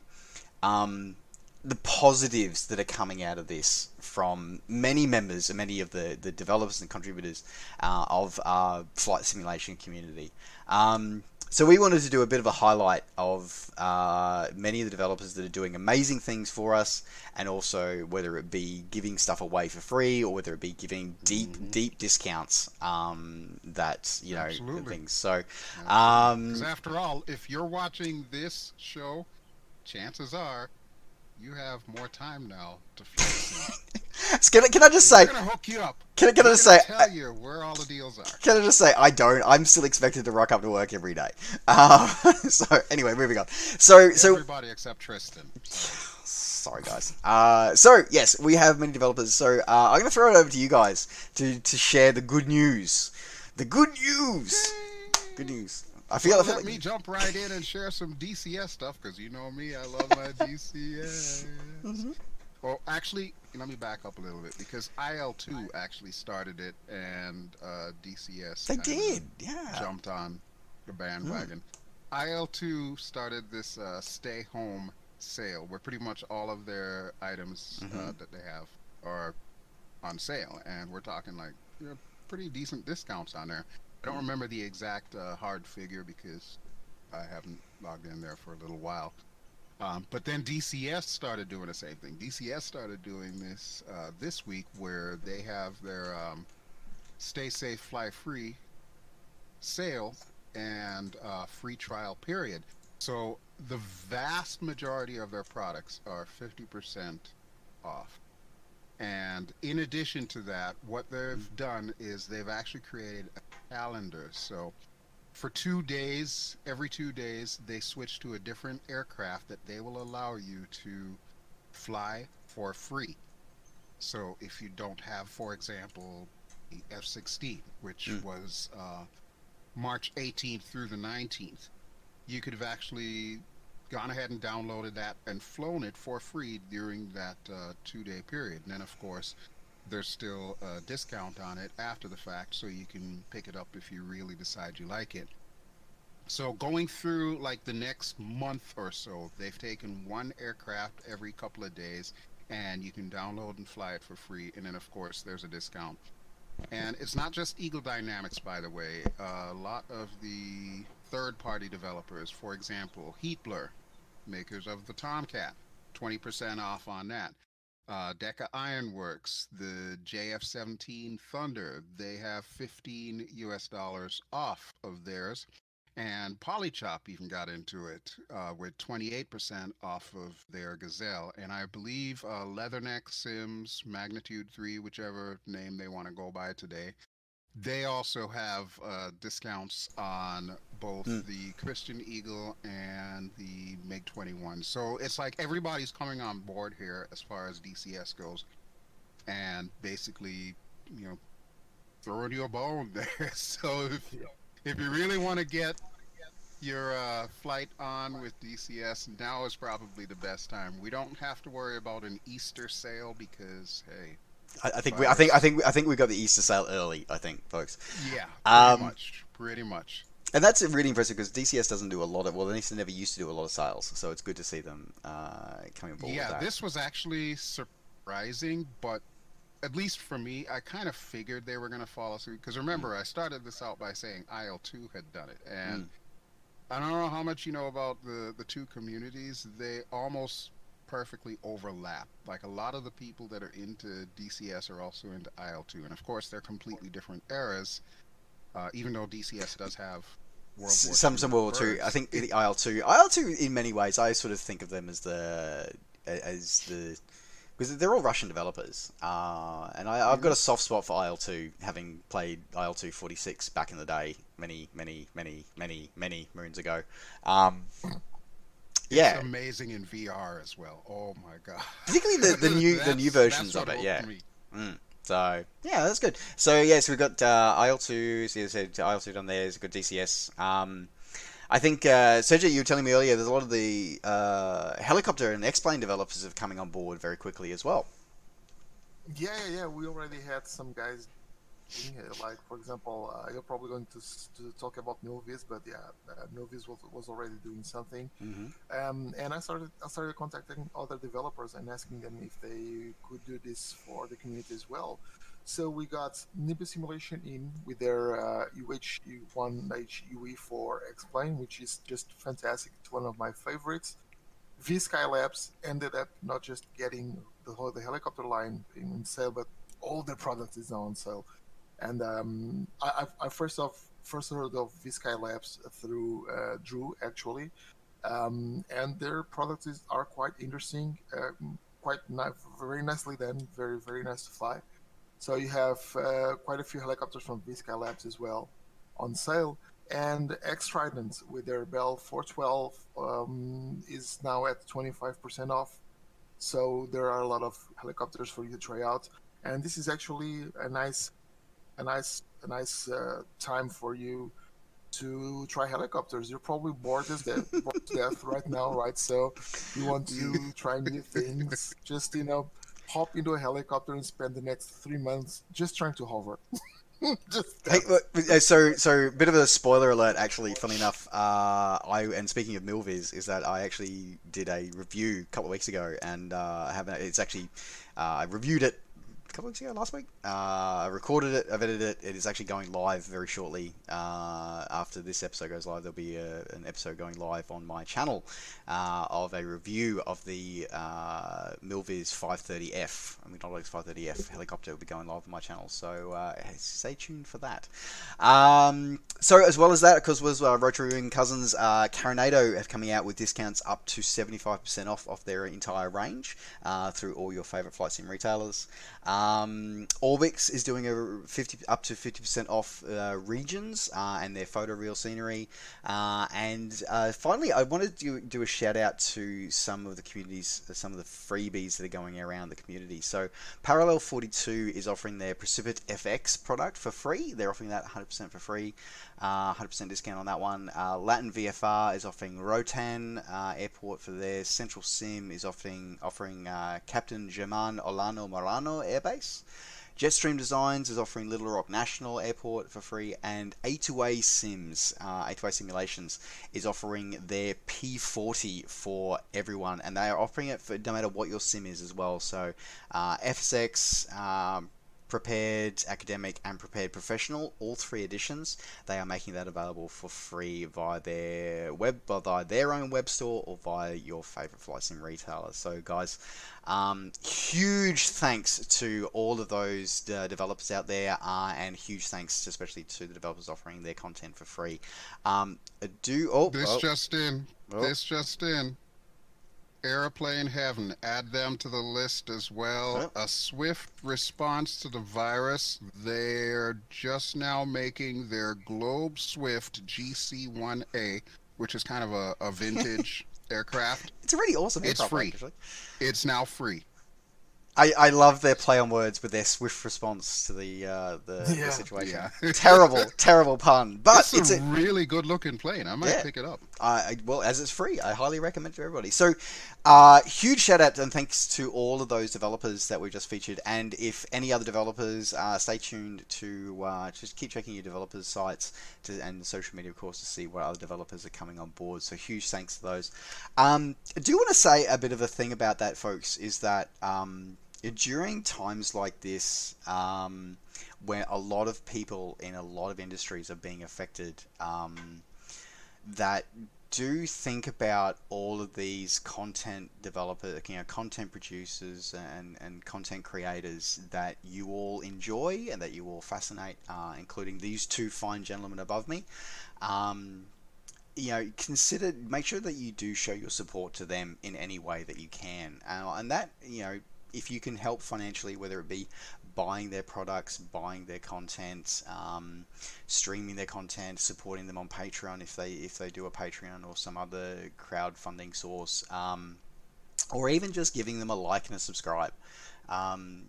um, the positives that are coming out of this from many members and many of the, the developers and contributors uh, of our flight simulation community. Um, so we wanted to do a bit of a highlight of uh, many of the developers that are doing amazing things for us, and also whether it be giving stuff away for free or whether it be giving deep, Mhm. deep discounts um, that you know Absolutely. things. So Because um, after all, if you're watching this show, chances are you have more time now to flex. can, I, can I just say, We're gonna hook you up. can, I- can I just say, tell you where all the deals are. Can I just say I don't? I'm still expected to rock up to work every day. Um, so anyway, moving on. So so Everybody except Tristan. So, sorry guys. Uh, so yes, we have many developers. So uh, I'm going to throw it over to you guys to to share the good news. The good news. Good news. I feel. well, I feel let like me jump right in and share some DCS stuff because you know me, I love my DCS. Mhm. Well, actually, let me back up a little bit because IL2 actually started it and uh, DCS they did. Yeah. jumped on the bandwagon. IL2 started this uh, stay home sale where pretty much all of their items uh, Mhm. that they have are on sale, and we're talking like you know, pretty decent discounts on there. I don't remember the exact uh, hard figure because I haven't logged in there for a little while. Um, but then DCS started doing the same thing. DCS started doing this uh, this week where they have their um, Stay Safe, Fly Free sale and uh, free trial period. So the vast majority of their products are 50% off. And in addition to that, what they've done is they've actually created a calendar. So for two days, every two days, they switch to a different aircraft that they will allow you to fly for free. So if you don't have, for example, the F 16, which Mm. was uh, March 18th through the 19th, you could have actually gone ahead and downloaded that and flown it for free during that uh, two day period. And then, of course, there's still a discount on it after the fact, so you can pick it up if you really decide you like it. So, going through like the next month or so, they've taken one aircraft every couple of days, and you can download and fly it for free. And then, of course, there's a discount. And it's not just Eagle Dynamics, by the way. Uh, a lot of the third party developers, for example, Heatblur, makers of the Tomcat, 20% off on that. Uh, Deka Ironworks, the JF17 Thunder, they have 15 US dollars off of theirs. And Polychop even got into it uh, with 28% off of their Gazelle. And I believe uh, Leatherneck Sims, Magnitude 3, whichever name they want to go by today, they also have uh, discounts on both Mm. the Christian Eagle and the MiG 21. So it's like everybody's coming on board here as far as DCS goes, and basically, you know, throwing you a bone there. so if, if you really want to get your uh, flight on with DCS, now is probably the best time. We don't have to worry about an Easter sale because, hey, I, I think we. I think. I think. I think we got the Easter sale early. I think, folks. yeah, pretty Um, much, pretty much. And that's really impressive because DCS doesn't do a lot of well, at least they never used to do a lot of sales, so it's good to see them uh, coming aboard. Yeah, this was actually surprising, but at least for me, I kind of figured they were going to follow suit. Because remember, I started this out by saying IL2 had done it, and I don't know how much you know about the the two communities. They almost perfectly overlap. Like a lot of the people that are into DCS are also into IL2, and of course, they're completely different eras. Uh, even though DCS does have World S- War some II some World War Two. birds, I think the IL two. IL two in many ways, I sort of think of them as the as the because they're all Russian developers, uh, and I, I've got a soft spot for IL two, having played IL two forty six back in the day, many many many many many moons ago. Um, yeah, It's amazing in VR as well. Oh my god. particularly the, the new the new versions of it. Yeah. Mm. So yeah, that's good. So yes, yeah, so we've got uh, IL2. So you said IL2 on there. There's a good DCS. Um, I think uh, Sergio, you were telling me earlier. There's a lot of the uh, helicopter and X-plane developers are coming on board very quickly as well. Yeah, yeah, yeah. We already had some guys like for example, uh, you're probably going to, to talk about Milviz, but yeah, uh, Milviz was, was already doing something. Mm-hmm. Um, and I started I started contacting other developers and asking them if they could do this for the community as well. So we got Nimbus Simulation in with their uh, UH1H UE4 X-Plane, which is just fantastic. It's one of my favorites. VSKYLABS ended up not just getting the whole the helicopter line in sale, but all their products is now on sale. And um, I, I, first off first heard of Visky Labs through uh, Drew actually, um, and their products is, are quite interesting, uh, quite ni- very nicely done, very very nice to fly. So you have uh, quite a few helicopters from VSKYLABS as well on sale, and Xtrident with their Bell 412 um, is now at 25% off. So there are a lot of helicopters for you to try out, and this is actually a nice a nice a nice uh, time for you to try helicopters. You're probably bored as death, bored to death right now, right? So you want to try new things. Just you know, hop into a helicopter and spend the next three months just trying to hover. just hey, so so bit of a spoiler alert. Actually, funny enough, uh, I and speaking of Milviz, is that I actually did a review a couple of weeks ago, and uh, I haven't. It's actually uh, I reviewed it a couple weeks ago, last week. Uh, I recorded it, I've edited it. It is actually going live very shortly. Uh, after this episode goes live, there'll be a, an episode going live on my channel uh, of a review of the uh, Milviz 530F. I mean, not like 530F helicopter will be going live on my channel, so uh, stay tuned for that. Um, so, as well as that, because was uh, Rotary Wing Cousins, uh, Carenado have coming out with discounts up to 75% off off their entire range through all your favorite flight sim retailers. Um, Orbx is doing a 50 up to 50% off uh, regions uh, and their photo real scenery. Uh, and uh, finally, I wanted to do a shout out to some of the communities, some of the freebies that are going around the community. So, Parallel 42 is offering their PrecipitFX product for free. They're offering that 100% for free. 100% uh, discount on that one. Uh, Latin VFR is offering Roatan uh, Airport for their Central Sim is offering offering Captain German Olano Moreno Airbase. Jetstream Designs is offering Little Rock National Airport for free, and A2A Sims, uh, A2A Simulations, is offering their P40 for everyone, and they are offering it for no matter what your sim is as well. So, uh, FSX, um, Prepar3D Academic and Prepar3D Professional, all three editions. They are making that available for free via their web, via their own web store, or via your favorite flight sim retailer. So, guys, um, huge thanks to all of those uh, developers out there, uh, and huge thanks especially to the developers offering their content for free. Um, do oh this oh, just in, oh. this just in. Airplane Heaven. Add them to the list as well. A swift response to the virus. They're just now making their Globe Swift GC1A, which is kind of a, a vintage aircraft. It's a really awesome It's free. Actually. It's now free. I, I love their play on words with their swift response to the uh, the, yeah. the, situation. Yeah. terrible, terrible pun, but it's, it's a, a, really good looking plane. I might yeah. pick it up. Well, as it's free, I highly recommend it to everybody. So, uh, huge shout out and thanks to all of those developers that we just featured. And if any other developers, uh, stay tuned to uh, just keep checking your developers' sites to, and social media, of course, to see what other developers are coming on board. So, huge thanks to those. Um, I do want to say a bit of a thing about that, folks, is that. Um, during times like this, um, where a lot of people in a lot of industries are being affected, um, that do think about all of these content developers, you know, content producers and, and content creators that you all enjoy and that you all fascinate, uh, including these two fine gentlemen above me. Um, you know, consider make sure that you do show your support to them in any way that you can, uh, and that you know if you can help financially, whether it be buying their products, buying their content, um, streaming their content, supporting them on Patreon if they if they do a Patreon or some other crowdfunding source, um, or even just giving them a like and a subscribe. Um,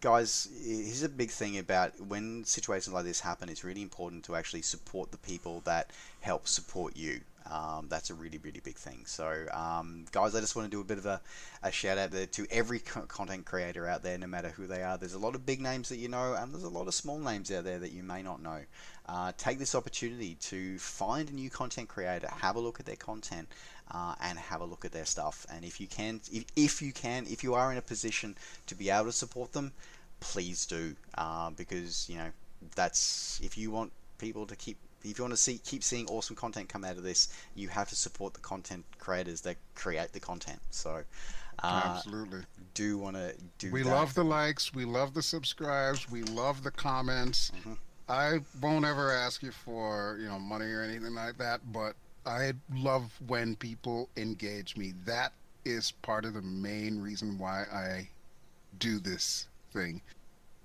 guys, here's a big thing about when situations like this happen. It's really important to actually support the people that help support you. Um, that's a really, really big thing. So, um, guys, I just want to do a bit of a, a shout out there to every content creator out there, no matter who they are. There's a lot of big names that you know, and there's a lot of small names out there that you may not know. Uh, take this opportunity to find a new content creator, have a look at their content, uh, and have a look at their stuff. And if you can, if, if you can, if you are in a position to be able to support them, please do, uh, because you know that's if you want people to keep if you want to see keep seeing awesome content come out of this, you have to support the content creators that create the content. So, uh, absolutely, do want to do. That. We that. love the likes, we love the subscribes, we love the comments. Mm-hmm. I won't ever ask you for you know money or anything like that, but I love when people engage me. That is part of the main reason why I do this thing.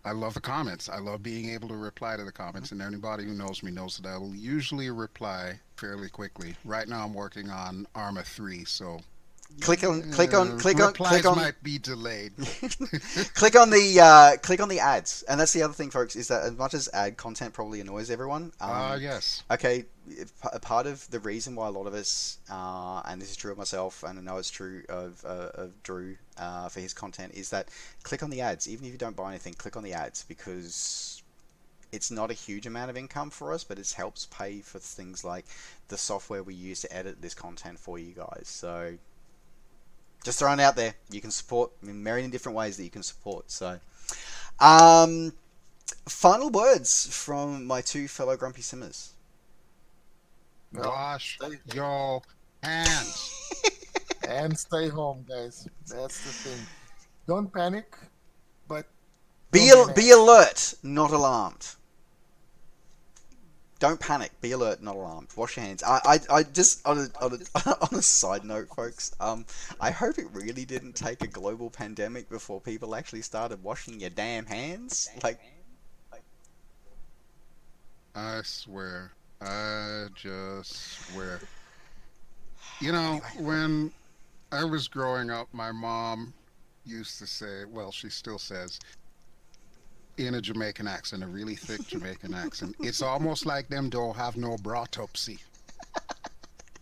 I love the comments. I love being able to reply to the comments, mm-hmm. and anybody who knows me knows that I will usually reply fairly quickly. Right now, I'm working on Arma 3, so click on click on click on click on might be delayed. Click on the uh, click on the ads. And that's the other thing folks is that as much as ad content probably annoys everyone um, uh, yes. okay a part of the reason why a lot of us uh, and this is true of myself and I know it's true of, uh, of Drew uh, for his content is that click on the ads. Even if you don't buy anything click on the ads because it's not a huge amount of income for us, but it helps pay for things like the software we use to edit this content for you guys. So just throwing it out there. You can support in myriad different ways that you can support. So, um, final words from my two fellow grumpy simmers. Wash your hands and stay home, guys. That's the thing. Don't panic, but be al- be alert, not alarmed don't panic. Be alert, not alarmed. Wash your hands. I, I, I just on a, on a, on a side note, folks. Um, I hope it really didn't take a global pandemic before people actually started washing your damn hands. Like, I swear, I just swear. You know, when I was growing up, my mom used to say, well, she still says, in a Jamaican accent, a really thick Jamaican accent. It's almost like them don't have no broughtupsy.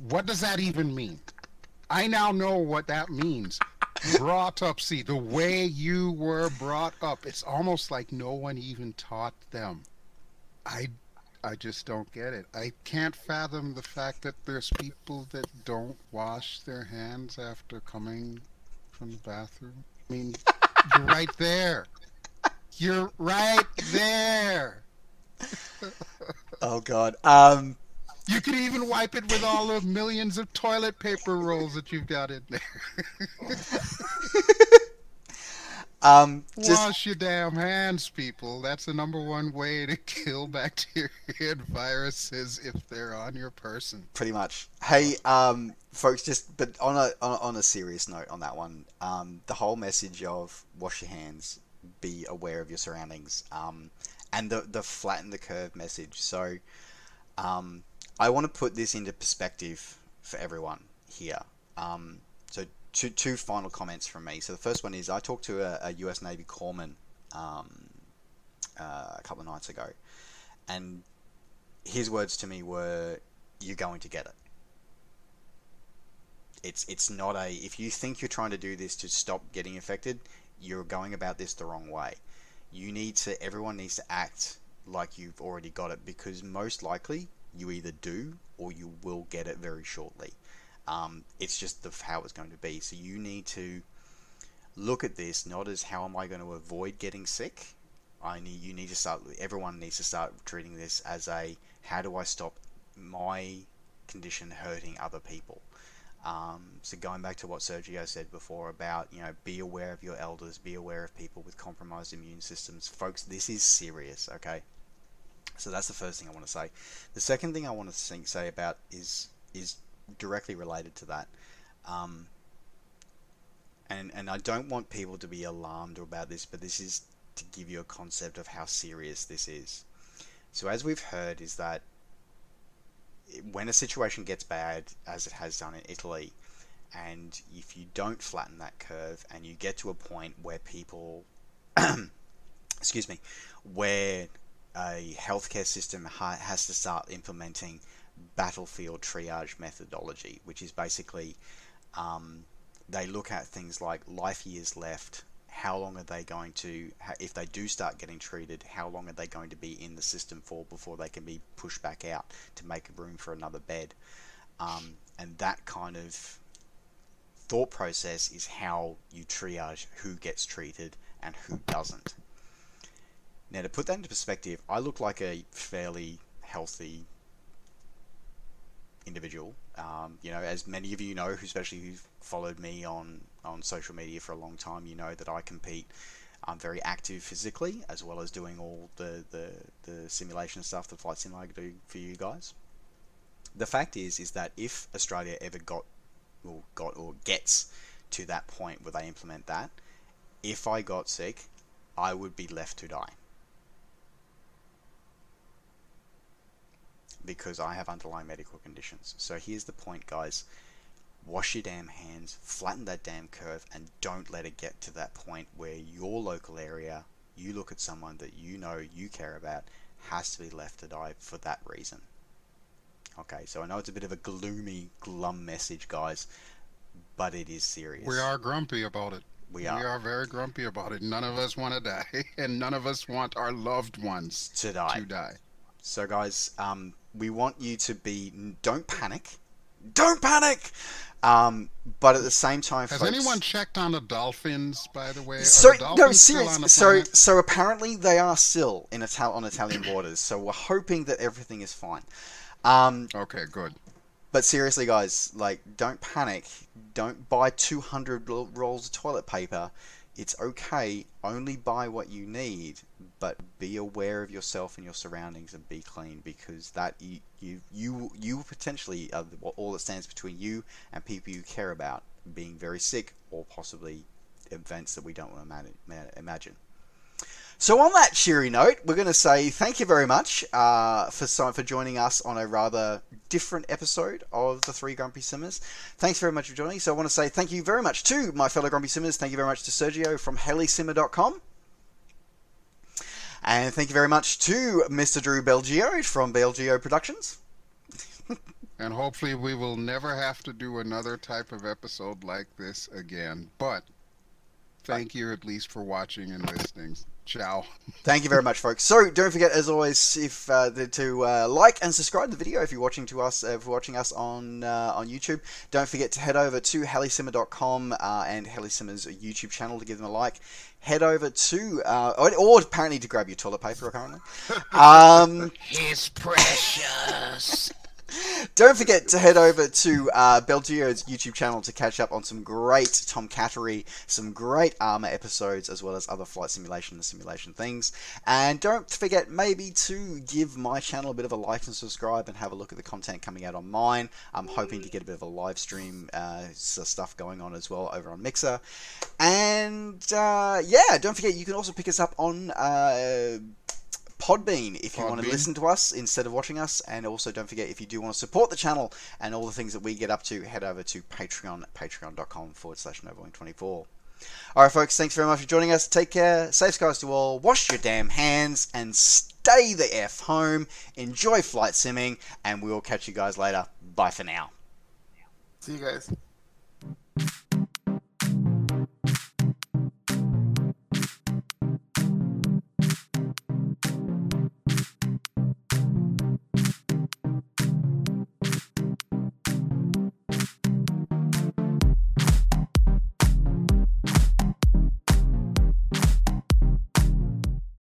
What does that even mean? I now know what that means. Broughtupsy, the way you were brought up. It's almost like no one even taught them. I I just don't get it. I can't fathom the fact that there's people that don't wash their hands after coming from the bathroom. I mean, right there. You're right there. oh God. Um. You could even wipe it with all the millions of toilet paper rolls that you've got in there. um, just... Wash your damn hands, people. That's the number one way to kill bacteria and viruses if they're on your person. Pretty much. Hey, um, folks, just but on a on a, on a serious note on that one, um, the whole message of wash your hands be aware of your surroundings um, and the, the flatten the curve message. So um, I want to put this into perspective for everyone here. Um, so two, two final comments from me. So the first one is I talked to a, a US Navy corpsman um, uh, a couple of nights ago, and his words to me were, "You're going to get it." It's it's not a if you think you're trying to do this to stop getting infected, you're going about this the wrong way. You need to, everyone needs to act like you've already got it because most likely you either do or you will get it very shortly. Um, it's just the, how it's going to be. So you need to look at this not as how am I going to avoid getting sick. I need you need to start. Everyone needs to start treating this as a how do I stop my condition hurting other people. Um, so going back to what Sergio said before about you know be aware of your elders, be aware of people with compromised immune systems, folks. This is serious, okay? So that's the first thing I want to say. The second thing I want to say about is is directly related to that. Um, and and I don't want people to be alarmed about this, but this is to give you a concept of how serious this is. So as we've heard, is that when a situation gets bad, as it has done in Italy, and if you don't flatten that curve and you get to a point where people excuse me, where a healthcare system ha- has to start implementing battlefield triage methodology, which is basically um, they look at things like life years left, how long are they going to, if they do start getting treated, how long are they going to be in the system for before they can be pushed back out to make room for another bed? Um, and that kind of thought process is how you triage who gets treated and who doesn't. Now, to put that into perspective, I look like a fairly healthy individual. Um, you know, as many of you know, especially who've followed me on, on social media for a long time, you know that I compete. I'm very active physically, as well as doing all the, the, the simulation stuff that Flight Simulator do for you guys. The fact is, is that if Australia ever got, or got or gets to that point where they implement that, if I got sick, I would be left to die. because I have underlying medical conditions. So here's the point, guys. Wash your damn hands, flatten that damn curve, and don't let it get to that point where your local area, you look at someone that you know you care about, has to be left to die for that reason. Okay, so I know it's a bit of a gloomy, glum message, guys, but it is serious. We are grumpy about it. We are. We are very grumpy about it. None of us want to die, and none of us want our loved ones to die. To die. So, guys, um, we want you to be don't panic, don't panic. Um, but at the same time, has folks, anyone checked on the dolphins? By the way, so the no, seriously. So so apparently they are still in Ital- on Italian waters. So we're hoping that everything is fine. Um, okay, good. But seriously, guys, like, don't panic. Don't buy 200 rolls of toilet paper it's okay, only buy what you need, but be aware of yourself and your surroundings and be clean because that you you you, you potentially are all that stands between you and people you care about being very sick or possibly events that we don't want to imagine. So on that cheery note, we're going to say thank you very much uh, for for joining us on a rather different episode of the Three Grumpy Simmers. Thanks very much for joining. So I want to say thank you very much to my fellow Grumpy Simmers. Thank you very much to Sergio from helisimmer.com. And thank you very much to Mr. Drew BelGeode from BelGeode Productions. and hopefully we will never have to do another type of episode like this again. But thank you at least for watching and listening. Ciao. Thank you very much, folks. So don't forget, as always, if uh, to uh, like and subscribe the video if you're watching to us, uh, if you're watching us on uh, on YouTube. Don't forget to head over to helisimmer.com uh, and Helisimmer's YouTube channel to give them a like. Head over to, uh, or, or, apparently to grab your toilet paper, apparently. Um, He's precious. Don't forget to head over to uh, BelGeode's YouTube channel to catch up on some great Tom Cattery, some great Arma episodes, as well as other flight simulation and simulation things. And don't forget maybe to give my channel a bit of a like and subscribe and have a look at the content coming out on mine. I'm hoping to get a bit of a live stream uh, stuff going on as well over on Mixer. And uh, yeah, don't forget you can also pick us up on uh, Podbean if you Podbean. want to listen to us instead of watching us. And also, don't forget if you do want to support the channel and all the things that we get up to, head over to Patreon, patreon.com forward slash Novawing24. All right, folks, thanks very much for joining us. Take care. Safe skies to all. Wash your damn hands and stay the F home. Enjoy flight simming, and we will catch you guys later. Bye for now. See you guys.